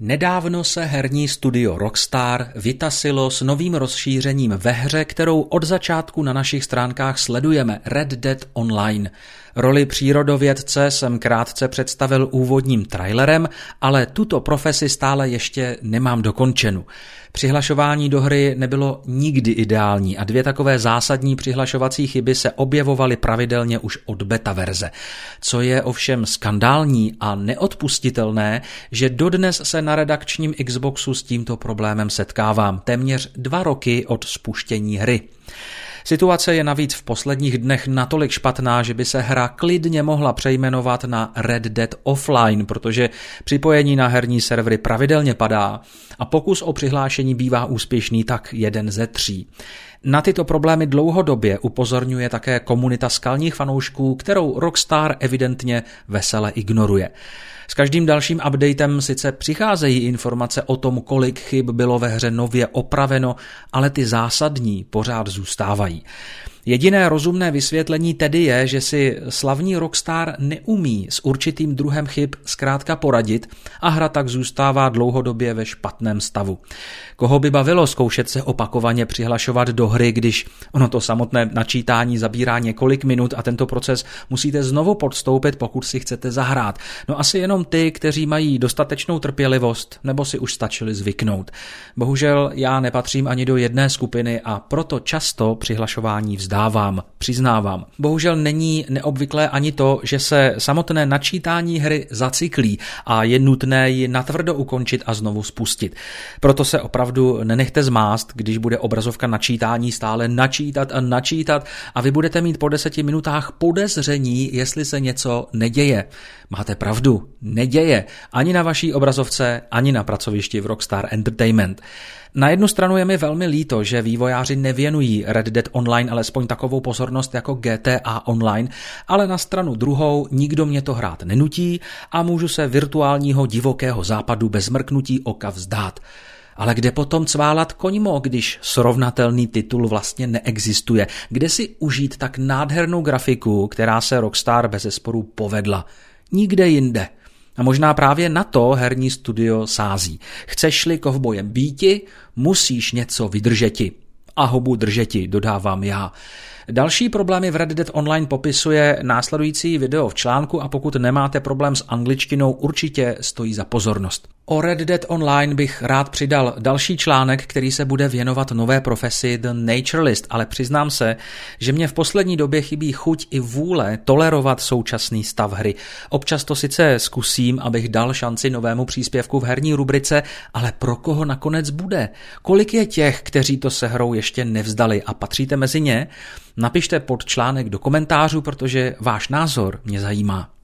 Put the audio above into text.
Nedávno se herní studio Rockstar vytasilo s novým rozšířením ve hře, kterou od začátku na našich stránkách sledujeme, Red Dead Online. Roli přírodovědce jsem krátce představil úvodním trailerem, ale tuto profesi stále ještě nemám dokončenu. Přihlašování do hry nebylo nikdy ideální a dvě takové zásadní přihlašovací chyby se objevovaly pravidelně už od beta verze. Co je ovšem skandální a neodpustitelné, že dodnes se na redakčním Xboxu s tímto problémem setkávám téměř dva roky od spuštění hry. Situace je navíc v posledních dnech natolik špatná, že by se hra klidně mohla přejmenovat na Red Dead Offline, protože připojení na herní servery pravidelně padá a pokus o přihlášení bývá úspěšný tak jeden ze tří. Na tyto problémy dlouhodobě upozorňuje také komunita skalních fanoušků, kterou Rockstar evidentně vesele ignoruje. S každým dalším updatem sice přicházejí informace o tom, kolik chyb bylo ve hře nově opraveno, ale ty zásadní pořád zůstávají. Jediné rozumné vysvětlení tedy je, že si slavní rockstar neumí s určitým druhem chyb zkrátka poradit a hra tak zůstává dlouhodobě ve špatném stavu. Koho by bavilo zkoušet se opakovaně přihlašovat do hry, když ono to samotné načítání zabírá několik minut a tento proces musíte znovu podstoupit, pokud si chcete zahrát. No asi jenom ty, kteří mají dostatečnou trpělivost nebo si už stačili zvyknout. Bohužel já nepatřím ani do jedné skupiny a proto často přihlašování vzdávám vzdávám, přiznávám. Bohužel není neobvyklé ani to, že se samotné načítání hry zacyklí a je nutné ji natvrdo ukončit a znovu spustit. Proto se opravdu nenechte zmást, když bude obrazovka načítání stále načítat a načítat a vy budete mít po deseti minutách podezření, jestli se něco neděje. Máte pravdu, neděje. Ani na vaší obrazovce, ani na pracovišti v Rockstar Entertainment. Na jednu stranu je mi velmi líto, že vývojáři nevěnují Red Dead Online alespoň takovou pozornost jako GTA Online, ale na stranu druhou nikdo mě to hrát nenutí a můžu se virtuálního divokého západu bez mrknutí oka vzdát. Ale kde potom cválat koňmo, když srovnatelný titul vlastně neexistuje? Kde si užít tak nádhernou grafiku, která se Rockstar bez zesporu povedla? Nikde jinde. A možná právě na to herní studio sází. Chceš-li kovbojem býti, musíš něco vydržeti. A hobu držeti, dodávám já. Další problémy v Red Dead Online popisuje následující video v článku a pokud nemáte problém s angličtinou, určitě stojí za pozornost. O Red Dead Online bych rád přidal další článek, který se bude věnovat nové profesi The Naturalist, ale přiznám se, že mě v poslední době chybí chuť i vůle tolerovat současný stav hry. Občas to sice zkusím, abych dal šanci novému příspěvku v herní rubrice, ale pro koho nakonec bude? Kolik je těch, kteří to se hrou ještě nevzdali a patříte mezi ně? Napište pod článek do komentářů, protože váš názor mě zajímá.